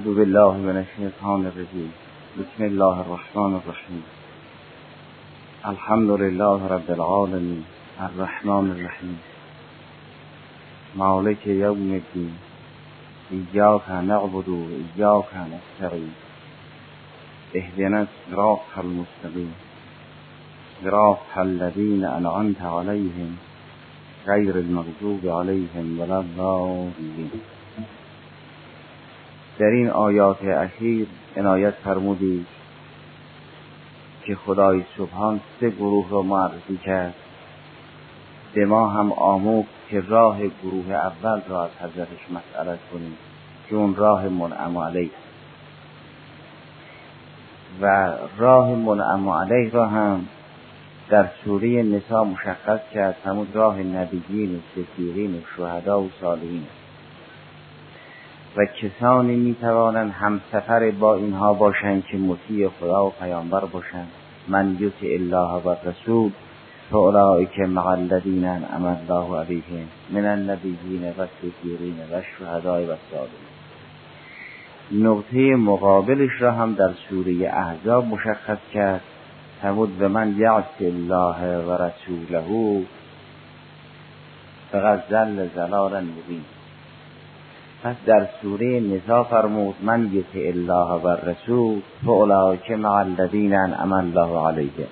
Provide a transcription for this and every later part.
اعوذ بالله من الشیطان الرجیم. بسم الله الرحمن الرحیم. الحمد لله رب العالمین الرحمن الرحیم. مالک یوم الدین. ایاک نعبد و ایاک نستعین. اهدنا الصراط المستقیم. صراط الذین انعمت علیهم غیر المغضوب علیهم ولا الضالین. در این آیات اخیر عنایت فرمودید که خدای سبحان سه گروه را معرفی کرد. به ما هم آموخت که راه گروه اول را از حضرتش مسئله کنیم که اون راه منعم علیه. و راه منعم علیه را هم در سوره نسا مشخص کرد. همون راه نبیین و صدیقین و شهدا و صالحین. و کسانی می توانند همسفر با اینها باشند که مطیع خدا و پیامبر باشند. من یطع الله و رسول که مع الذین انعم الله علیهم من النبیین و صدیقین و شهدای و نقطه مقابلش را هم در سوره احزاب مشخص کرد. تمود به من یعص الله و رسوله فقط زل زلالا مبین. پس در سوره نسا فرمود من یطع الله و رسول که مع الذین انعم الله علیهم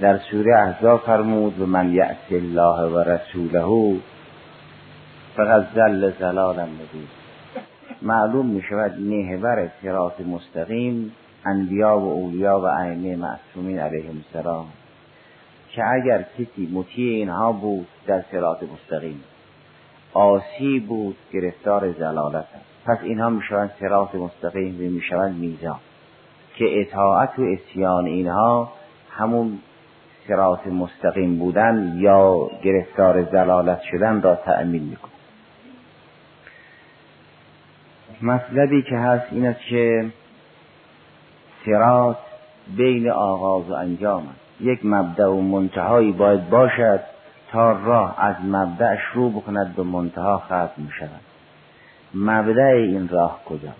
در سوره احزاب فرمود و من یعص الله و رسوله فقط زل زلالا مبین معلوم می شود محور صراط مستقیم انبیا و اولیا و ائمه معصومین علیهم السلام که اگر کسی مطیع اینها بود در صراط مستقیم. آسی بود گرفتار زلالت پس اینها می‌شوند صراط مستقیم و می‌شوند میزان. که اطاعت و اسیان اینها همون صراط مستقیم بودن یا گرفتار زلالت شدن را تأمین میکن مطلبی که هست این است که صراط بین آغاز و انجام است. یک مبدع و منتهایی باید باشد تا راه از مبدع شروع بکند به منتها ختم می شود مبدع این راه کجا؟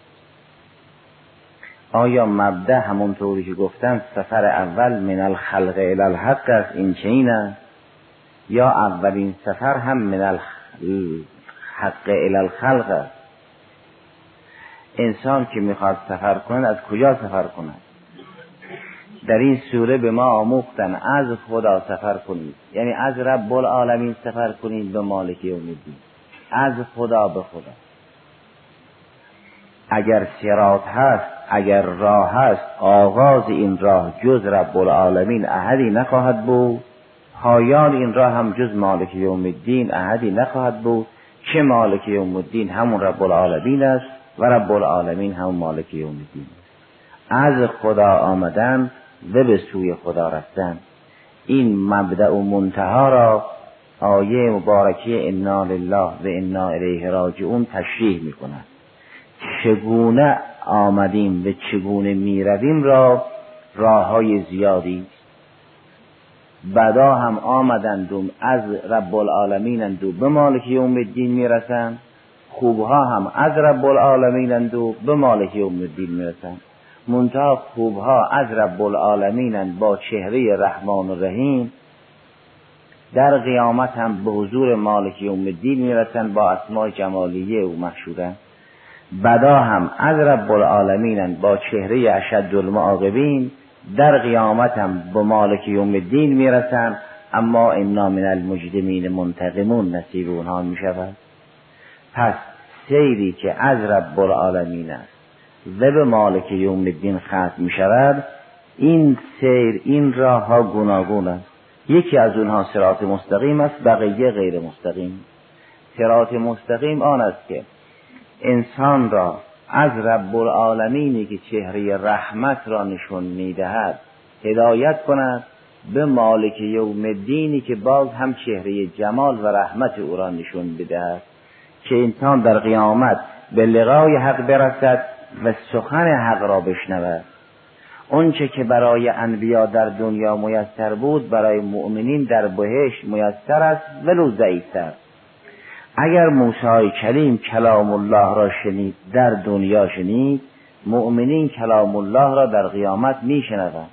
آیا مبدع همونطوری که گفتن سفر اول من الخلق الى الحق است؟ این چین یا اولین سفر هم من الحق الى الخلق است؟ انسان که می‌خواد سفر کند از کجا سفر کند؟ در این سوره به ما آموختن از خدا سفر کنید. یعنی از رب العالمین سفر کنید به مالک یوم الدین. از خدا به خدا. اگر سرات هست اگر راه هست آغاز این راه جز رب العالمین احدی نخواهد بود. پایان این راه هم جز مالک یوم الدین احدی نخواهد بود. چه مالک یوم الدین همون رب العالمین است و رب العالمین همون مالک یوم الدین از خدا آمدن و به سوی خدا رفتن. این مبدع و منتها را آیه مبارکه انا لله و انا الیه راجعون تشریح می کند چگونه آمدیم و چگونه می رویم را راه های زیادی بدا هم آمدند و از رب العالمین و به مالک یوم الدین می‌رسند. خوبها هم از رب العالمین و به مالک یوم الدین می‌رسند. منتها خوبها از رب العالمین با چهره رحمان و رحیم در قیامت هم به حضور مالک یوم الدین می‌رسن با اسماء جمالیه و محشورن بدا هم از رب العالمین با چهره اشد المعاقبین در قیامت هم به مالک یوم الدین می‌رسن. اما انا من المجدمین منتقمون نصیب اونها می‌شود. پس سیری که از رب العالمین است و به مالک یوم الدین ختم می شود. این سیر این راه ها گوناگون است. یکی از اونها سرات مستقیم است بقیه غیر مستقیم. سرات مستقیم آن است که انسان را از رب العالمینی که چهره رحمت را نشون می‌دهد هدایت کند به مالک یوم الدینی که باز هم چهره جمال و رحمت او را نشون بدهد. که انسان در قیامت به لقای حق برسد و سخن حق را بشنود. اونچه که برای انبیا در دنیا میسر بود برای مؤمنین در بهش میسر است ولو ضعیفتر. اگر موسی کلیم کلام الله را شنید در دنیا شنید مؤمنین کلام الله را در قیامت میشنوند.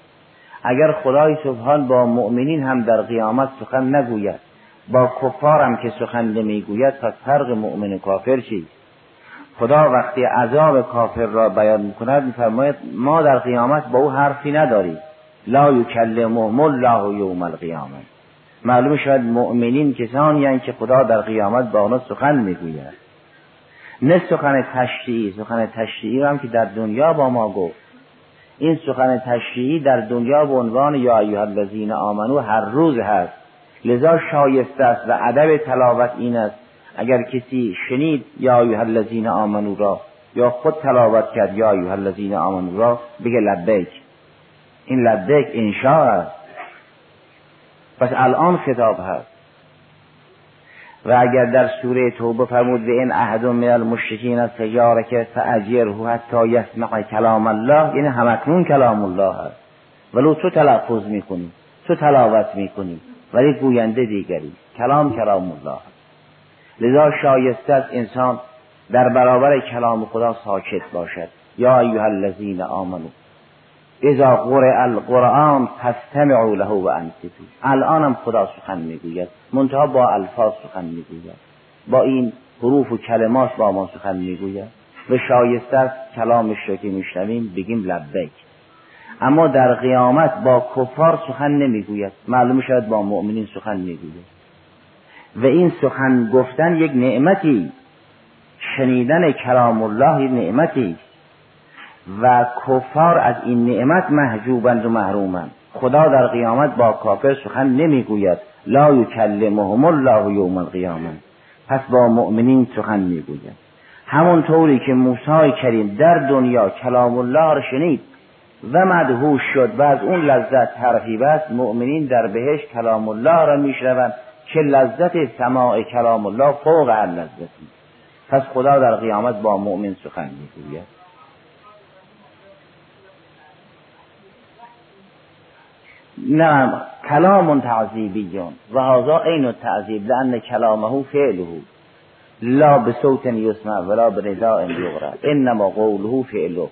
اگر خدای سبحان با مؤمنین هم در قیامت سخن نگوید با کفار هم که سخن نمی‌گوید پس فرق مؤمن کافر چیست؟ خدا وقتی عذاب کافر را بیان می‌کند میفرماید ما در قیامت با او حرفی نداریم. لا یکلمهم الله یوم القیامه. معلوم شود مؤمنین کسانی یعنی که خدا در قیامت با آنها سخن می‌گوید. نه سخن تشریعی سخن تشریعی هم که در دنیا با ما گفت. این سخن تشریعی در دنیا به عنوان یا ایها الذین آمنو هر روز هست. لذا شایسته است و ادب تلاوت این است اگر کسی شنید یا ایها الذین آمنو را یا خود تلاوت کرد یا ایها الذین آمنو را بگه لبیک. این لبیک انشاء است. پس الان خطاب هست. و اگر در سوره توبه فرمود به این احد من المشرکین از که فاجره حتی یسمع کلام الله. یعنی همکنون کلام الله هست. ولو تو تلفظ می‌کنی تو تلاوت می‌کنی ولی گوینده دیگری. کلام کلام الله لذا شایسته است انسان در برابر کلام خدا ساکت باشد. یا ایها الذین آمنو اذا قرئ القرآن فاستمعوا له و انصتوا الانم خدا سخن می‌گوید منتها با الفاظ سخن می‌گوید. با این حروف و کلمات با ما سخن می‌گوید. و شایسته است کلامش را که میشنویم بگیم لبیک. اما در قیامت با کفار سخن نمی‌گوید. معلوم شد با مؤمنین سخن می‌گوید. و این سخن گفتن یک نعمتی. شنیدن کلام الله یک نعمتی. و کفار از این نعمت محجوبند و محرومند. خدا در قیامت با کافر سخن نمی‌گوید. لا یکلمهم الله یوم القیامه. پس با مؤمنین سخن می‌گوید. همونطوری که موسی کریم در دنیا کلام الله را شنید و مدهوش شد و از اون لذت حرفی بست مؤمنین در بهش کلام الله را میشنوند. که لذت سماع کلام الله فوق هر لذتی. پس خدا در قیامت با مؤمن سخن می‌گوید. نعم کلام تعذیبی و هذا عین التعذیب لان کلامه فعله. لا به صوت یسمع ولا به نداء یغرى انما قوله فعله.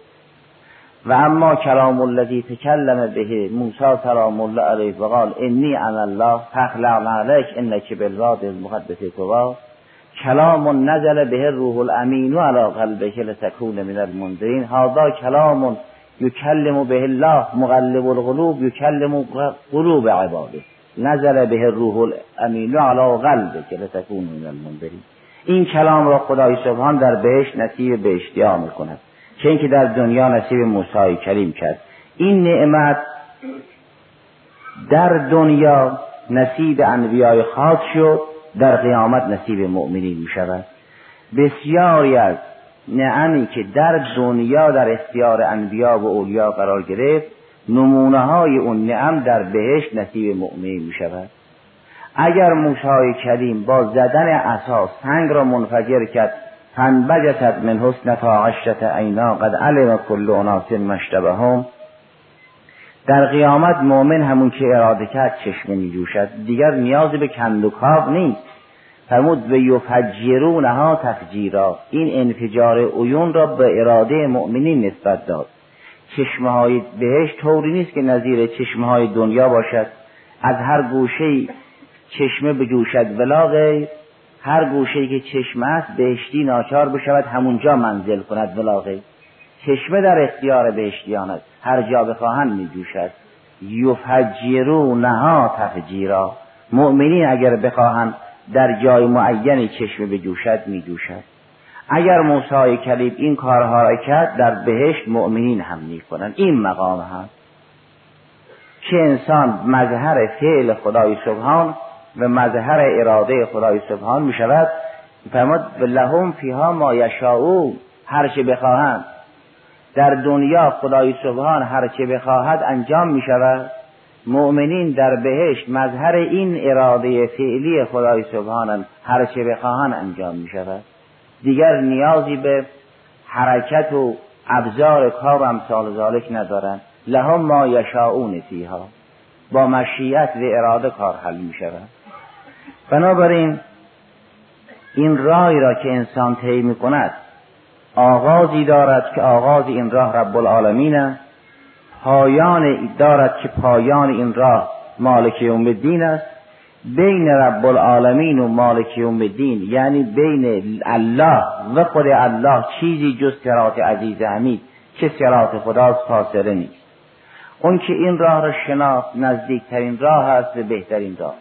و اما کلام الذی تکلم به موسی سلام الله علیه و قال انی انا الله فخلع عليك انك بالواد المقدس طوا کلام نزل به روح الامین علی قلبك لتكون من المنذرین. هذا کلام یکلم به الله مغلب القلوب یکلم قلوب عباده. نزل به روح الامین علی قلبك لتكون من المنذرین. این کلام را خدای سبحان در بهش نصیب بهشتیا می‌کند. که اینکه در دنیا نصیب موسی کریم کرد. این نعمت در دنیا نصیب انبیای خاص شد در قیامت نصیب مؤمنین می شود بسیاری از نعمی که در دنیا در اختیار انبیا و اولیا قرار گرفت نمونه های اون نعم در بهشت نصیب مؤمنین می شود اگر موسی کریم با زدن اساس سنگ را منفجر کرد فانبجتت من حسن تا عشرت عینا قد علم کل اناس مشتبهم در قیامت مؤمن همون که اراده کرد چشمه می جوشد دیگر نیازی به کندوکاو نیست. فرمود به یفجرونها تفجیرا. این انفجار عیون را به اراده مؤمنین نسبت داد. چشمه های بهش طوری نیست که نظیر چشمه های دنیا باشد. از هر گوشه چشمه بجوشد. ولا غیر. هر گوشه که چشمه است بهشتی ناچار بشود همونجا منزل کند ولا غیر چشمه در اختیار بهشتیان است هر جا بخواهند می جوشد یفجرونها تفجیرا. مؤمنین اگر بخواهند در جای معینی چشمه بجوشد می جوشد اگر موسی کلیم این کارها را کرد در بهشت مؤمنین هم می کنند این مقام هست. که انسان مظهر فعل خدای سبحان و مظهر اراده خدای سبحان می شود فرماد لهم فیها ما یشاؤون هر چه بخواهند. در دنیا خدای سبحان هر چه بخواهد انجام می شود مؤمنین در بهشت مظهر این اراده فعلی خدای سبحان هر چه بخواهند انجام می شود دیگر نیازی به حرکت و ابزار کار امثال ذالک ندارند. لهم ما یشاؤون فیها. با مشیت و اراده کار حل می شود بنابراین این راهی را که انسان طی می کند آغازی دارد که آغاز این راه رب العالمین است. پایان دارد که پایان این راه مالک یوم الدین است. بین رب العالمین و مالک یوم الدین یعنی بین الله و خود الله چیزی جز سرات عزیز حمید که سرات خداست فاصله نیست. اون که این راه را شناخت نزدیکترین راه است و بهترین راه.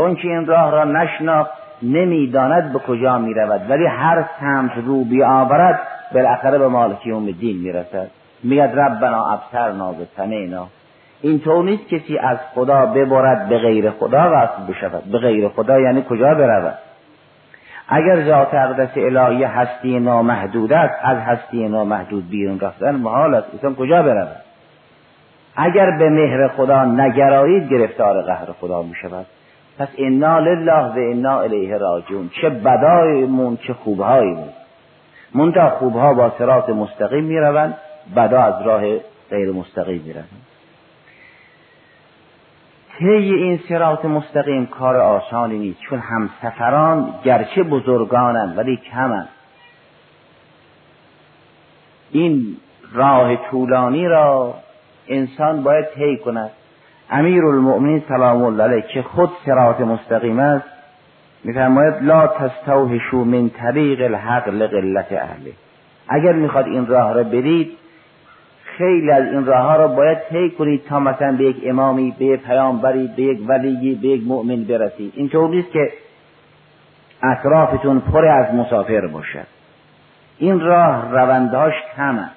اون که این راه را نشناخت نمی‌داند به کجا می رود ولی هر سمت رو بیاورد بالاخره به مالک یوم الدین می‌رسد. میگد ربنا ابصرنا به سمعنا اینطور نیست کسی از خدا ببرد به غیر خدا وصل بشود. به غیر خدا یعنی کجا برود؟ اگر ذات اقدس الهی هستی نامحدود است از هستی نامحدود بیرون رفتن محال است. انسان کجا برود؟ اگر به مهر خدا نگرایید گرفتار قهر خدا می شود پس انا لله و انا الیه راجون چه بدایمون چه خوبهایمون. منتها خوبها با سرات مستقیم می روند بدا از راه غیر مستقیم می روند طی این سرات مستقیم کار آسانی نیست چون همسفران گرچه بزرگانند ولی کمند. این راه طولانی را انسان باید طی کند. امیر المؤمنین سلام الله علیه که خود سرات مستقیم است میفرماید لا تستوحشو من طریق الحق لقلت اهله. اگر می‌خواد این راه را برید خیلی از این راه ها را باید طی کنید تا مثلا به یک امامی به یک پیامبری به یک ولیی به یک مؤمن برسید. اینطور نیست که اطرافتون پر از مسافر باشد. این راه روندهاش کم است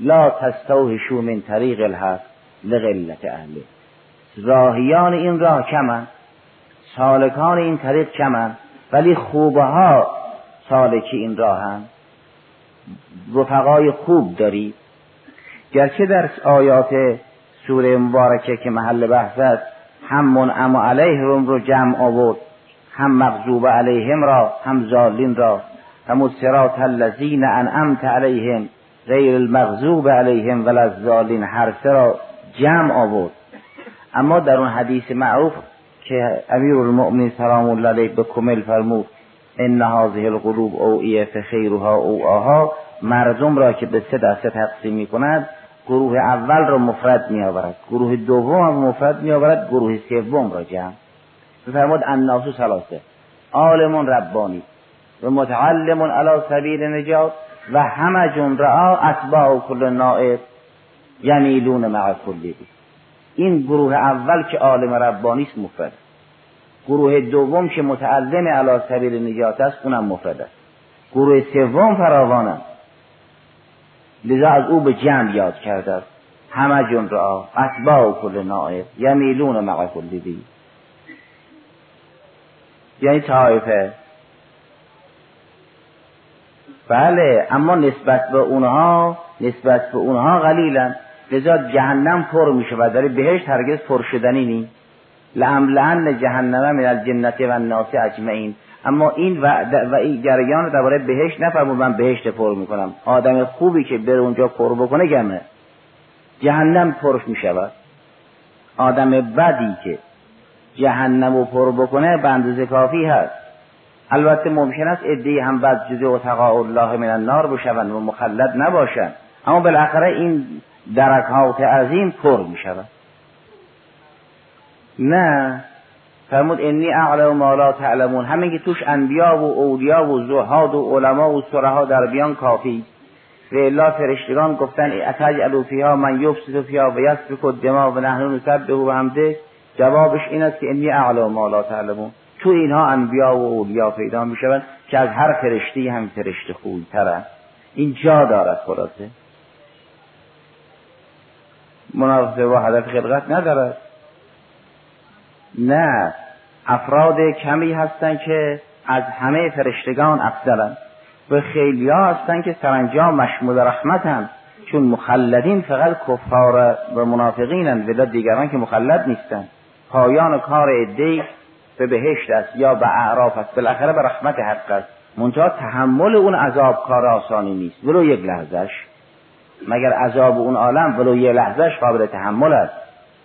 لا تستوحشو من طریق الحق لقلت اهله. راهیان این راه کمند سالکان این طریق کمند ولی خوبه ها سالکی این راه هم رفقای خوب دارید گرچه در آیات سوره مبارکه که محل بحث است هم منعم علیهم رو جمع آورد. هم مغضوب علیهم را هم زالین را. هم الصراط الذین انعمت علیهم غیر المغضوب علیهم ولا الضالین هر را جمع آورد. اما در اون حدیث معروف که امیر المؤمنین سلام الله علیه به کمل فرمود ان هذه القلوب اوعیه فخیرها اوعاها. مردم را که به سه دسته تقسیم می کند گروه اول را مفرد می آورد گروه دوم را مفرد می آورد گروه سوم را جمع. فرمود الناس ثلاثه عالم ربانی و متعلم علی سبیل نجات و همه جون را اتباع کل نائب. یمیلون مع کلی این گروه اول که عالم ربانی است مفرد. گروه دوم که متعلم علی سبیل نجات است اونم مفرد است. گروه سوم فراوانند لذا از او به جمع یاد کرده است. همه جن را اتباع کل نائب یمیلون مع کل دی. یعنی طایفه بله اما نسبت به اونها نسبت به اونها قلیلن لذا جهنم پر میشه و داره بهشت هرگز پر شدنی نیست لعن جهنم من الجنت و الناس اجمعین. اما این و, و این جریان درباره بهشت نفرمود من بهشت پر می‌کنم. آدم خوبی که بره اونجا پر بکنه گمه جهنم پرش می‌شود. آدم بدی که جهنم رو پر بکنه به اندازه کافی هست. البته ممکن است ادهی هم بد جزء اتقاء الله من النار بشوند و مخلد نباشند. اما بالاخره این درکات عظیم پر می شود نه. فرمود انی اعلم ما لا تعلمون. همین که توش انبیا و اولیا و زهاد و علما و سرها در بیان کافی. و الا فرشتگان گفتن اتجعلوا فیها من یفسد فیها و یسفک الدماء و نحن نسبح و همده جوابش این است که انی اعلم ما لا تعلمون. تو اینها انبیا و اولیا پیدا می شوند که از هر فرشته هم فرشته خوبی ترن این جا دارد خلاصه. مناسبه و هدف خلقت ندارد. نه افراد کمی هستند که از همه فرشتگان افضلند و خیلی ها هستند که سرانجام مشمول رحمتند چون مخلدین فقط کفار و منافقینند ولی دیگران که مخلد نیستند پایان کار ادهی به بهشت است یا به اعراف است. بالاخره به رحمت حق است. منتها تحمل اون عذاب کار آسانی نیست. ولو یک لحظهش مگر عذاب اون عالم ولو یه لحظهش قابل تحمل است.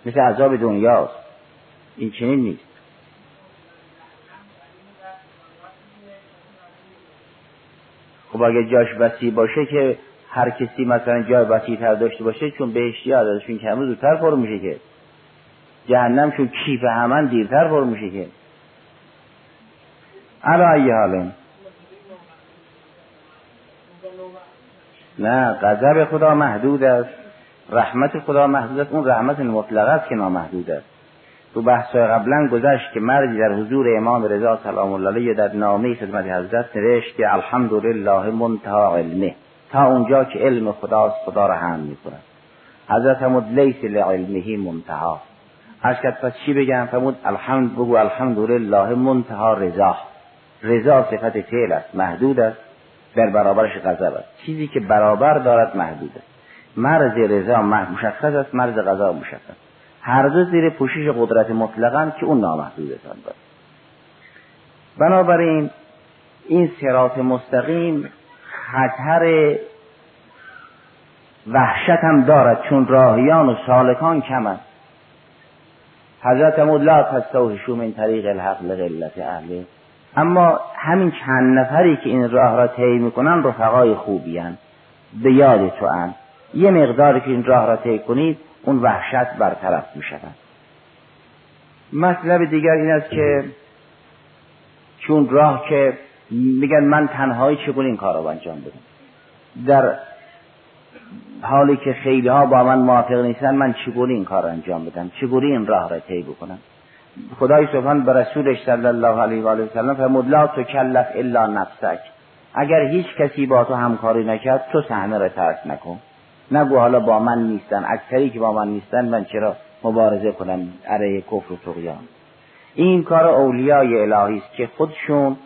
مثل عذاب دنیاست. این چنین نیست. خب اگه جاش وسیع باشه که هر کسی مثلا جای وسیع تر داشته باشه چون بهشتی عددشون کمه زودتر پر میشه که. جهنم چون کیف همان دیرتر پر میشه که. علا ای حاله نه غضب خدا محدود است. رحمت خدا محدود است. اون رحمت مطلق است که نامحدود است. تو بحث قبلا گذشت که مردی در حضور امام رضا سلام الله علیه در نامه خدمت حضرت نوشت که الحمدلله منتها علمه. تا اونجا که علم خداست خدا را هم می‌کنه حضرت همود لیس لعلمه منتها از کت پس چی بگم؟ فرمود الحمد بگو الحمدلله منتها رضا. رضا صفت فعل است محدود است. در برابرش غضب است چیزی که برابر دارد محدود است. مرز رضا مشخص است مرز غضب مشخص. هر دو زیر پوشش قدرت مطلقا که اون نامحدود است بنابراین این سرات مستقیم خطر وحشت هم دارد چون راهیان و سالکان کم است. حضرت امود لا تستوحشو من طریق الحق لغلت اهله. اما همین چند نفری که این راه را طی می‌کنن رفقای خوبی هن. به یاد تو ان یه مقداری که این راه را طی کنید اون وحشت برطرف می شود مطلب دیگر این است که چون راه که میگن من تنهایی چگونه این کار را انجام بدم؟ در حالی که خیلی ها با من موافق نیستن من چگونه این کار را انجام بدم؟ چگونه این راه را طی بکنم؟ خدای سبحان به رسولش صلی الله علیه و آله وسلم فرمود لا تکلف الا نفسک. اگر هیچ کسی با تو همکاری نکرد تو صحنه را ترک نکن. نگو حالا با من نیستن اکثری که با من نیستن من چرا مبارزه کنم؟ علیه کفر و تقیان این کار اولیای الهی است که خودشون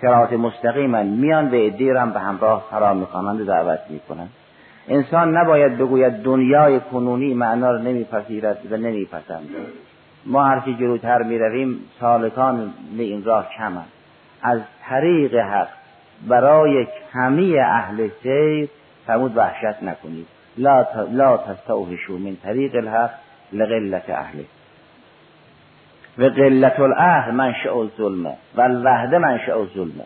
سرات مستقیما میان به عدی به همراه فرا می‌خوانند دعوت می‌کنند. انسان نباید بگوید دنیای کنونی معنا را نمیپذیرد و نمیپسندد. ما هرچی جلوتر می‌رویم سالکان این راه کم از طریق حق برای کمی اهل سیر فرمود وحشت نکنید. لا, لا تستوحشو من طریق الحق لغلت اهله. و قلت الاهل منشأ الظلمه و الوحده منشأ الظلمه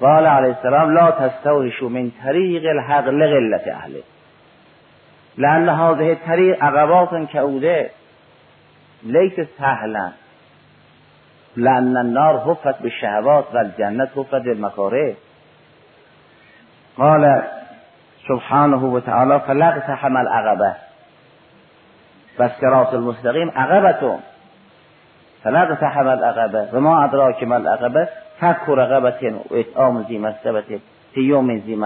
قال علیه السلام لا تستوحشو من طریق الحق لغلت اهله. لان هذه الطریق عقبات کعوده لیس سهلا. لان النار حفت بالشهوات و الجنت حفت بالمکاره قال سبحانه و تعالی فلقتحم العقبه و سراط المستقیم عقبتون فلقتحم العقبه و ما ادراک ما العقبه فک رقبت و اطعام زی مستبت فی یوم زی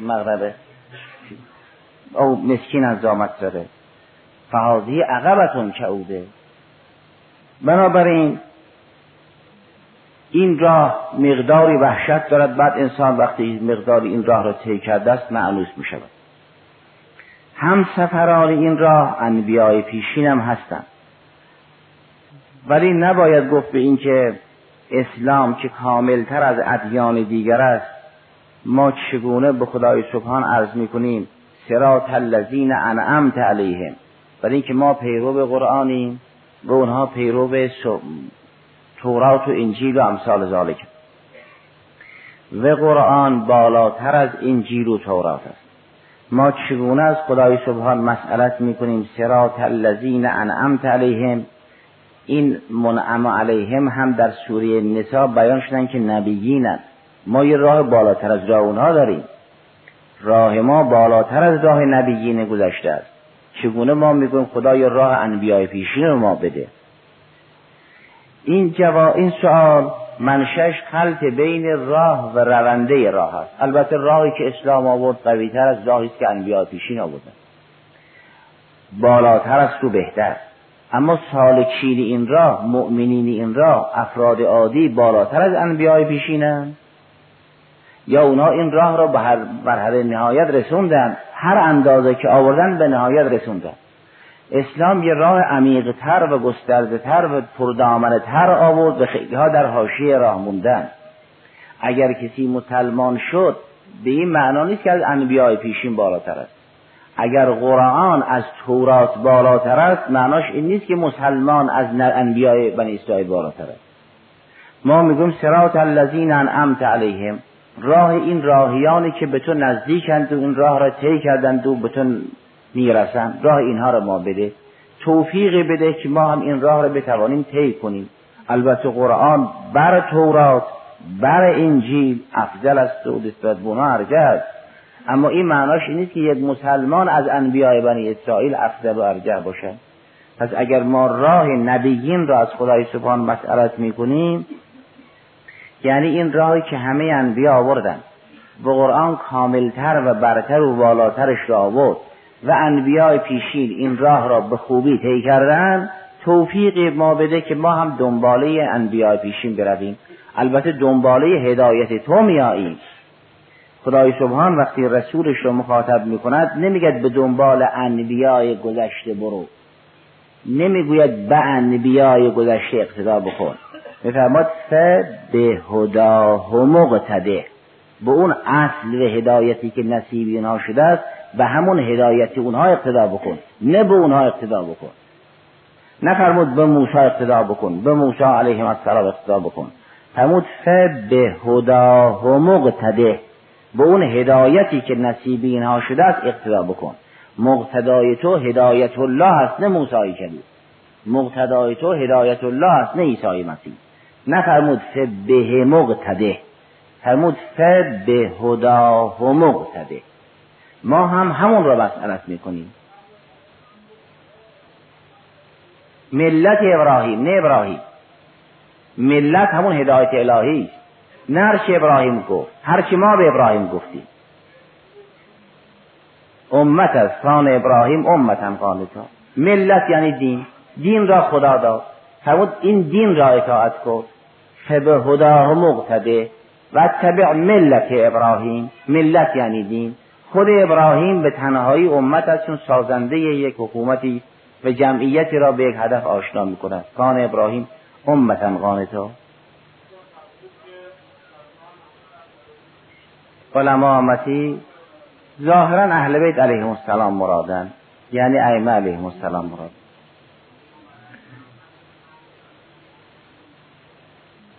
مغربه او مسکین از زامت زده فهازی عقبتون کعوده بنابراین این راه مقداری وحشت دارد. بعد انسان وقتی مقداری این راه را طی کرده است معنوس می شود هم سفران این راه انبیای پیشین هم هستند. ولی نباید گفت به اینکه اسلام که کاملتر از ادیان دیگر است ما چگونه به خدای سبحان عرض می‌کنیم؟ سرات الذین انعمت علیهم. برای اینکه ما پیرو قرآنیم به اونها پیرو تورات و انجیل و امثال ذالک. و قرآن بالاتر از انجیل و تورات است. ما چگونه از خدای سبحان مسئلت می‌کنیم؟ سرات الذین انعمت علیهم. این منعم علیهم هم در سوره نسا بیان شدن که نبیینند ما یه راه بالاتر از راه اونها داریم. راه ما بالاتر از راه نبیین گذشته است. چگونه ما می‌گویم خدای راه انبیای پیشین رو ما بده؟ این جوا این سوال منشش خلط بین راه و رونده راه است. البته راهی که اسلام آورد قویتر از راهی است که انبیا پیشین آوردن. بالاتر از تو بهتر. اما سالکین این راه مؤمنین این راه افراد عادی بالاتر از انبیای پیشینن؟ یا اونا این راه را به هر مرحله نهایت رسوندن؟ هر اندازه که آوردن به نهایت رسوندن. اسلام یه راه عمیقتر و گستردهتر و پردامنتر آورد و خیلی ها در حاشیه راه موندن. اگر کسی مسلمان شد به این معنا نیست که از انبیای پیشین بالاتر است. اگر قرآن از تورات بالاتر است معناش این نیست که مسلمان از انبیای بنی اسرائیل بالاتر است. ما میگیم سرات الذین انعمت علیهم. راه این راهیانی که به تو نزدیکند و این راه را طی کردند و به تو می‌رسند. راه اینها را ما بده. توفیقی بده که ما هم این راه را بتوانیم طی کنیم. البته قرآن بر تورات بر انجیل افضل است و نسبت بنا ارجه اما این معناش این نیست که یک مسلمان از انبیاء بنی اسرائیل افضل و ارجح باشد. پس اگر ما راه نبیین را از خدای سبحان مسئلت می‌کنیم یعنی این راهی که همه انبیا آوردن. و قرآن کاملتر و برتر و بالاترش را آورد و انبیاء پیشین این راه را به خوبی طی کردن توفیق ما بده که ما هم دنباله انبیاء پیشین برویم. البته دنباله هدایت تو میاییم. خدای سبحان وقتی رسولش رو مخاطب می‌کند نمیگد به دنبال انبیاء گذشته برو. نمی‌گوید به انبیاء گذشته اقتدا بکن. میفرماد ف به هداه مقتده. به اون اصل و هدایتی که نصیب اینها شده است به همون هدایتی اونها اقتدا بکن. نه به اونها اقتدا بکن. نفرمود به موسی اقتدا بکن به موسی علیه السلام اقتدا بکن. فرمود ف به هداه مقتده. به اون هدایتی که نصیب اینها شده است اقتدا بکن. مقتدای تو هدایت الله است نه موسی کریم مقتدای تو هدایت الله است نه عیسی مسیح. نفرمود ف به مقتده. فرمود ف به هداه مقتده. ما هم همون را مسئلت می‌کنیم. ملت ابراهیم نه ابراهیم. ملت همون هدایت الهی است. نه هرچی ابراهیم گفت هرچی ما به ابراهیم گفتیم. امت از خان ابراهیم امتا قانتا ملت یعنی دین. دین را خدا داد. فرمود این دین را اطاعت کن فبه هداه مقتده و تبع ملت ابراهیم. ملت یعنی دین. خود ابراهیم به تنهایی امت از چون سازنده یک حکومتی و جمعیتی را به یک هدف آشنا می کند کان ابراهیم امتا قانتا. علما امتی ظاهرا اهل بیت علیهم السلام مرادن. یعنی ائمه علیهم السلام مراد.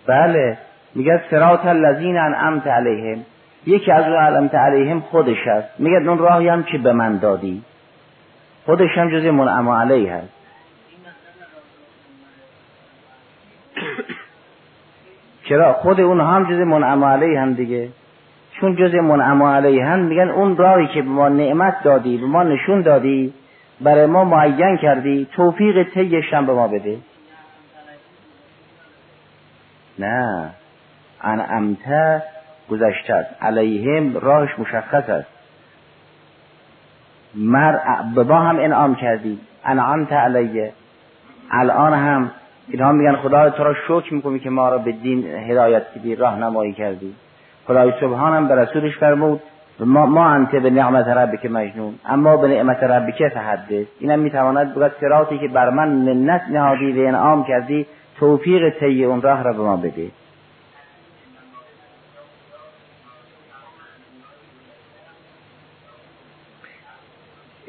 بله میگه سرات الذین انعمت علیهم. یکی از اون علمت علیهم خودش هست میگه اون راهی هم که به من دادی. خودش هم جز منعم علیه هست چرا؟ خود اون هم جز منعم علیه هم دیگه. چون جز منعم علیه هم میگن اون راهی که به ما نعمت دادی به ما نشون دادی برای ما معین کردی توفیق تیش هم به ما بده. نه. انعمته گذشته است. علیهم راهش مشخص است. مر به ما هم انعام کردی. انعامت علیه. الان هم اینها میگن خدا تو را شکر می‌کنی که ما را به دین هدایت کردی راهنمایی کردی. خدای سبحان هم به رسولش فرمود ما, ما انت به نعمت ربک مجنون اما به نعمت ربک فحدث. اینم می‌تواند بگوید سراتی که بر من منت نهادی و انعام کردی توفیق طی اون راه را به ما بده.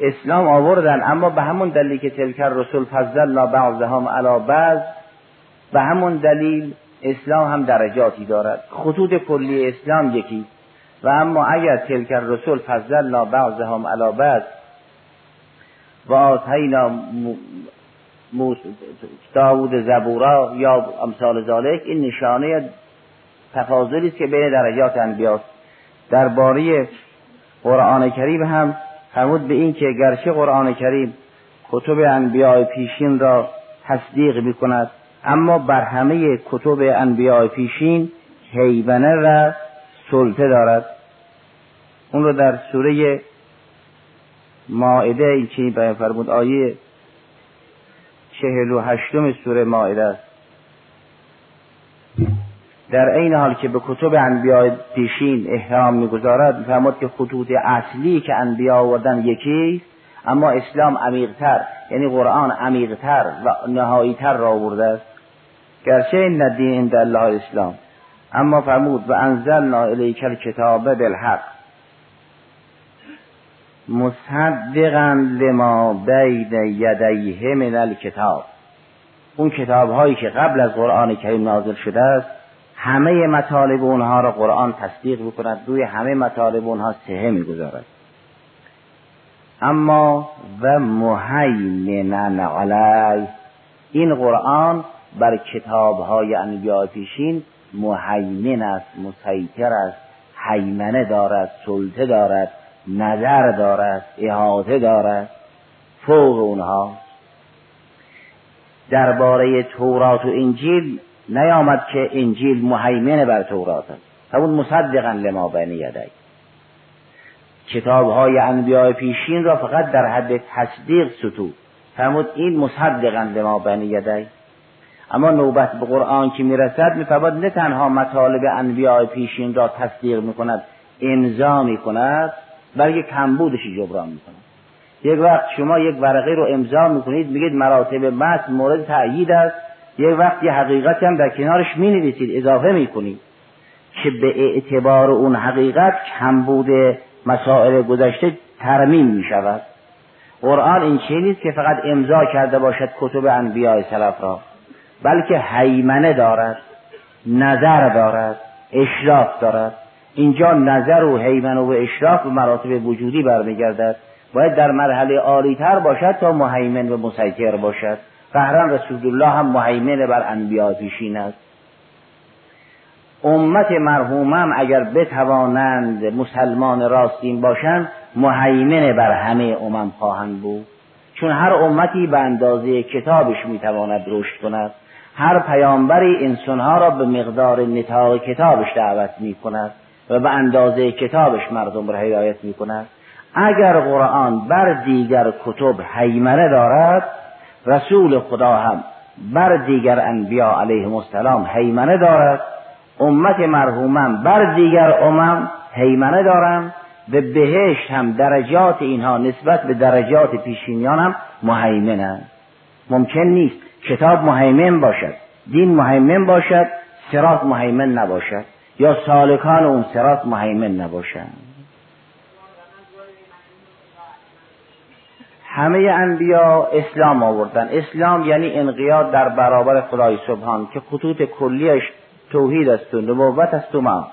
اسلام آوردن اما به همون دلیل که تلکر رسول فضل بعضهم علا بعض به همون دلیل اسلام هم درجاتی دارد. خطوط کلی اسلام یکی. و اما اگر تلکر رسول فضل بعضهم علا بعض و آتینا داود زبورا یا امثال ذالک این نشانه تفاضلی است که بین درجات انبیاست. درباره قرآن کریم هم فرمود به این که گرچه قرآن کریم کتب انبیاء پیشین را تصدیق می کند اما بر همه کتب انبیاء پیشین حیبنه و سلطه دارد. اون رو در سوره ماعده این چی بیان فرمود آیه چهل و هشتم سوره ماعده است. در عین حال که به کتب انبیاء پیشین احترام می‌گذارد فرمود که خطوط اصلی که انبیا آوردن یکی اما اسلام عمیقتر یعنی قرآن عمیقتر و نهاییتر را آورده است. گرچه این ندین عند الله اسلام. اما فرمود و انزلنا الیک الکتاب بالحق. مصدقا لما بین یدیه من الکتاب اون کتاب هایی که قبل از قرآن کریم نازل شده است همه مطالب اونها را قرآن تصدیق می‌کند روی همه مطالب اونها سهه می‌گذارد. اما و مهیمنن علی این قرآن بر کتاب های انبیاء پیشین مهیمن است مسیطر است حیمنه دارد سلطه دارد. نظر دارد احاطه دارد فوق اونها. درباره تورات و انجیل نیامد که انجیل مهیمن بر تورات است. همون مصدقا لما بین یدی. کتاب های انبیاء پیشین را فقط در حد تصدیق ستود. فرمود این مصدقا لما بین یدی. اما نوبت به قرآن که می‌رسد میفرماد نه تنها مطالب انبیاء پیشین را تصدیق می‌کند امضا می‌کند بلکه کمبودش جبران می‌کند یک وقت شما یک ورقه رو امضا می‌کنید میگید مراتب متن مورد تأیید است. یک وقت یه حقیقت هم در کنارش می نویسید اضافه می کنید که به اعتبار اون حقیقت کمبود مسائل گذشته ترمیم می شود قرآن این چیزی نیست که فقط امضا کرده باشد کتب انبیاء سلف را بلکه حیمنه دارد نظر دارد اشراف دارد. اینجا نظر و حیمنه و اشراف به مراتب وجودی برمیگردد. باید در مرحله عالیتر باشد تا مهیمن و مسیطر باشد. قهران رسول الله هم مهیمن بر انبیا پیشین است. امت مرحومم اگر بتوانند مسلمان راستین باشند مهیمن بر همه امم خواهند بود. چون هر امتی به اندازه کتابش می‌تواند رشد کند. هر پیامبری انسانها را به مقدار نتاق کتابش دعوت می کند و به اندازه کتابش مردم را هدایت می کند اگر قرآن بر دیگر کتب حیمنه دارد رسول خدا هم بر دیگر انبیا علیهم السلام حیمنه دارد. امت مرحومم بر دیگر امم حیمنه دارم به بهشت هم درجات اینها نسبت به درجات پیشینیان هم مهیمنند. ممکن نیست کتاب مهیمن باشد دین مهیمن باشد سرات مهیمن نباشد. یا سالکان اون سرات مهیمن نباشند همه انبیا اسلام آوردن. اسلام یعنی انقیاد در برابر خدای سبحان که خطوط کلیش توحید است و نبوت است و ما.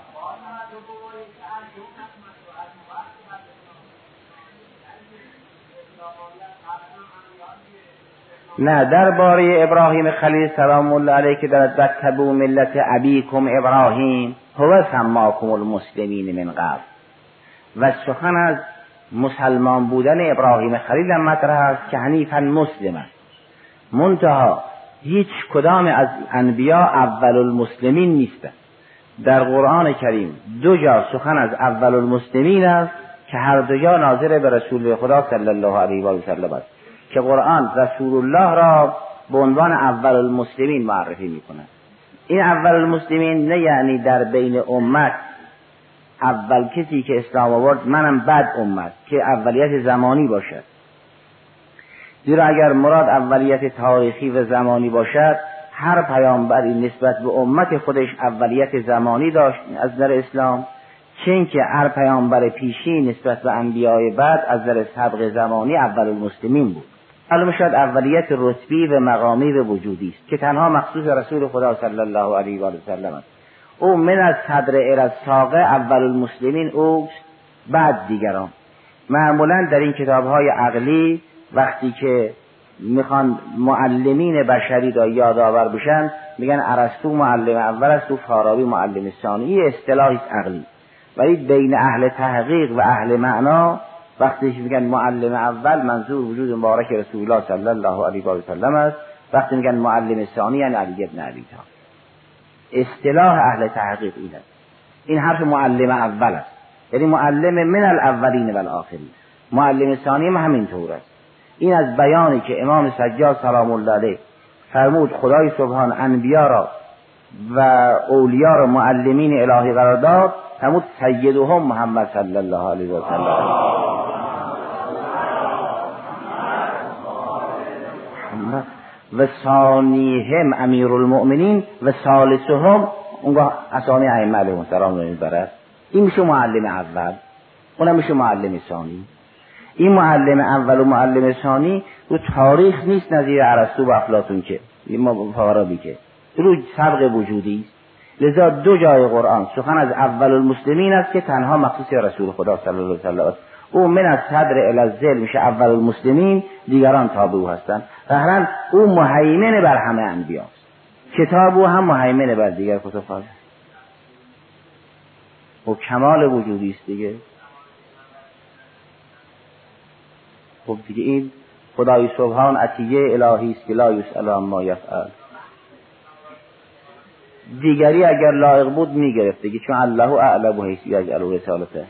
نه درباره ابراهیم خلیل سلام الله علیه که در تبو ملت ابیکم ابراهیم هو سماکم المسلمین من قبل و سخن از مسلمان بودن ابراهیم خلیل هم مطرح است که حنیفا مسلم است. منتها هیچ کدام از انبیا اول المسلمین نیستند در قرآن کریم دو جا سخن از اول المسلمین است که هر دو جا ناظر به رسول خدا صلی الله علیه و سلم است. که قرآن رسول الله را به عنوان اول المسلمین معرفی می کند این اول المسلمین نه یعنی در بین امت. اول کسی که اسلام آورد منم بعد امت که اولیت زمانی باشد. زیرا اگر مراد اولیت تاریخی و زمانی باشد هر پیامبری نسبت به امت خودش اولیت زمانی داشت از در اسلام چون که هر پیامبر پیشی نسبت به انبیای بعد از در سبق زمانی اول المسلمین بود. معلوم شد اولیت رتبی و مقامی و وجودی است که تنها مخصوص رسول خدا صلی الله علیه و سلم است. او من از صدر ال اول المسلمین اوست بعد دیگران. معمولا در این کتاب های عقلی وقتی که می‌خوان معلمین بشری را یادآور بشن میگن ارسطو معلم اول است و فارابی معلم ثانی اصطلاحی عقلی. ولی بین اهل تحقیق و اهل معنا وقتی که میگن معلم اول منظور وجود مبارک رسول الله صلی الله علیه و سلم است. وقتی میگن معلم ثانی یعنی علی ابن ابی اصطلاح اهل تحقیق این است. این حرف معلم اول است. یعنی معلم من الاولین و الاخرین. معلم ثانی هم همین طور است. این از بیانی که امام سجاد سلام الله علیه فرمود خدای سبحان انبیا را و اولیا را معلمین الهی قرار داد. فرمود سیدهم محمد صلی الله علیه و سلم. و ثانیهم امیر المؤمنین و ثالثهم اونگاه اسامی ائمه علیهم السلام رو می‌برد این میشه معلم اول اونم میشه معلم ثانی. این معلم اول و معلم ثانی رو تاریخ نیست نظیر ارسطو و افلاطون که این فارابی که. رو سبق وجودی است. لذا دو جای قرآن سخن از اول المسلمین است که تنها مخصوص رسول خدا صلی الله علیه است. او من از صدر الازل میشه اول المسلمین دیگران تابع او هستند قهرن او مهیمن بر همه انبیا کتاب او هم مهیمن بر دیگر کتب و خب کمال وجودی است دیگه. خب دیگه این خدای سبحان عطیه الهی است که لا یسأل ما یفعل. دیگری اگر لایق بود می‌گرفت دیگه چون الله اعلم و حیثی یجعل رسالته.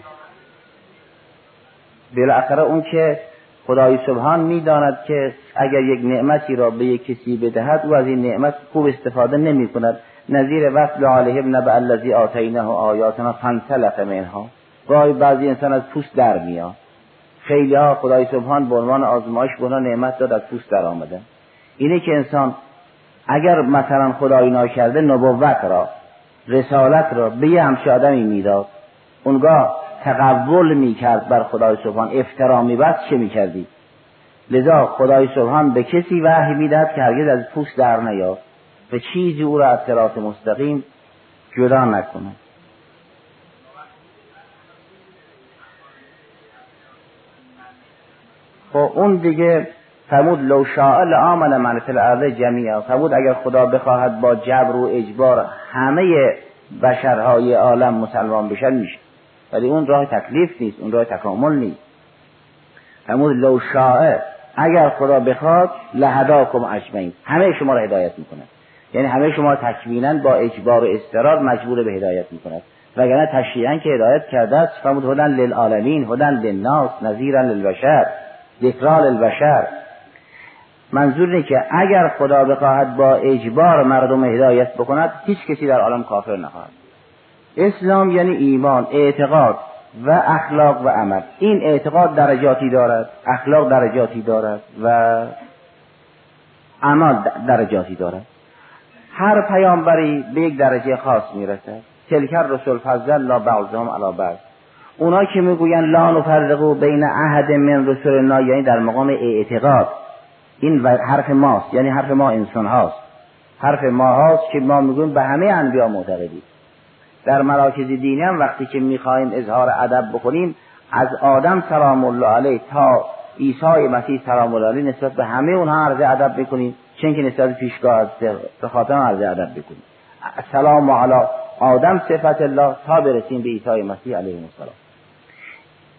بالاخره اون که خدای سبحان می‌داند که اگر یک نعمتی را به یک کسی بدهد او از این نعمت خوب استفاده نمی کند نظیر وصل علیه نبع الذی آتینه آیاتنا فانسلخ منها. گاهی بعضی انسان از پوست در میاد. خیلی ها خدای سبحان به عنوان آزمایش به نعمت داد از پوست در آمده. اینه که انسان اگر مثلا خدای ناکرده نبوت را رسالت را به یه همچه آدمی می‌داد اونگاه تقول می‌کرد بر خدای سبحان. افترا میبست چه می‌کردی؟ لذا خدای سبحان به کسی وحی می‌دهد که هرگز از پوست در نیاد. و چیزی او را از صراط مستقیم جدا نکنه خب اون دیگه فرمود لو شاء لآمن من فی الارض جمیعا. فرمود اگر خدا بخواهد با جبر و اجبار همه بشرهای عالم مسلمان بشن میشه. ولی اون راه تکلیف نیست اون راه تکامل نیست. فرمود لو شاء اگر خدا بخواد لهداکم اجمعین. همه شما را هدایت می‌کنه یعنی همه شما تکوینا با اجبار استرار مجبور به هدایت می‌کند وگرنه تشریعا که هدایت کرده است فرمود هدن للعالمین هدن للناس نذیرا للبشر ذکرا للبشر. منظور اینه که اگر خدا بخواهد با اجبار مردم هدایت بکند هیچ کسی در عالم کافر نخواهد. اسلام یعنی ایمان اعتقاد و اخلاق و عمل. این اعتقاد درجاتی دارد اخلاق درجاتی دارد و عمل درجاتی دارد. هر پیامبری به یک درجه خاص می‌رسد. تلکر رسول فضل لا بعضهم علی بعض. اونا که می‌گوین لا نفرقو بین احد من رسولنا یعنی در مقام اعتقاد. این حرف ماست یعنی حرف ما انسان هاست. حرف ما هاست که ما می‌گویم به همه انبیا معتقدیم. در مراکز دینی هم وقتی که می‌خواهیم اظهار ادب بکنیم از آدم سلام الله علیه تا عیسی مسیح سلام الله علیه نسبت به همه اونها عرض ادب بکنیم چون که نسبت پیشگاه به خاطر عرض ادب بکنیم. سلام علی آدم صفت الله تا برسیم به عیسی مسیح علیه السلام.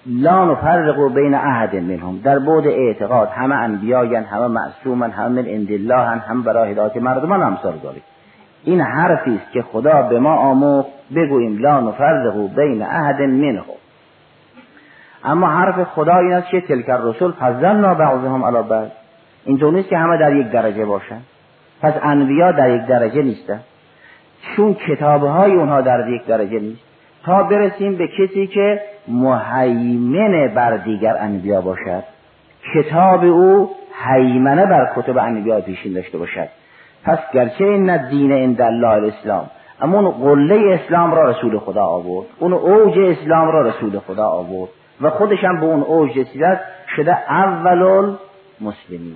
لا نفرق بین احد منهم. در بود اعتقاد همه انبیاین همه معصومن همه من عند الله هم برای هدایت مردمان امثال داریم این حرفی است که خدا به ما آموخت بگوییم لا نفرق بین احد منهم. اما حرف خدا این است که تلک الرسول فضلنا بعضهم علی بعض. اینطور نیست که همه در یک درجه باشن. پس انبیا در یک درجه نیستن. چون کتابهای اونها در یک درجه نیست. تا برسیم به کسی که مهیمن بر دیگر انبیا باشد. کتاب او حیمنه بر کتب انبیا پیشین داشته باشد. پس گرچه این دین عند الله الاسلام اما اون قله اسلام را رسول خدا آورد اون اوج اسلام را رسول خدا آورد و خودش هم به اون اوج رسیدت شده اول مسلمین.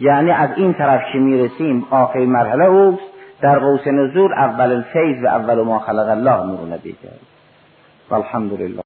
یعنی از این طرف که می‌رسیم آخر مرحله اوست در قوس نزول اول الفیض و اول ما خلق الله نور نبی کرد. والحمد لله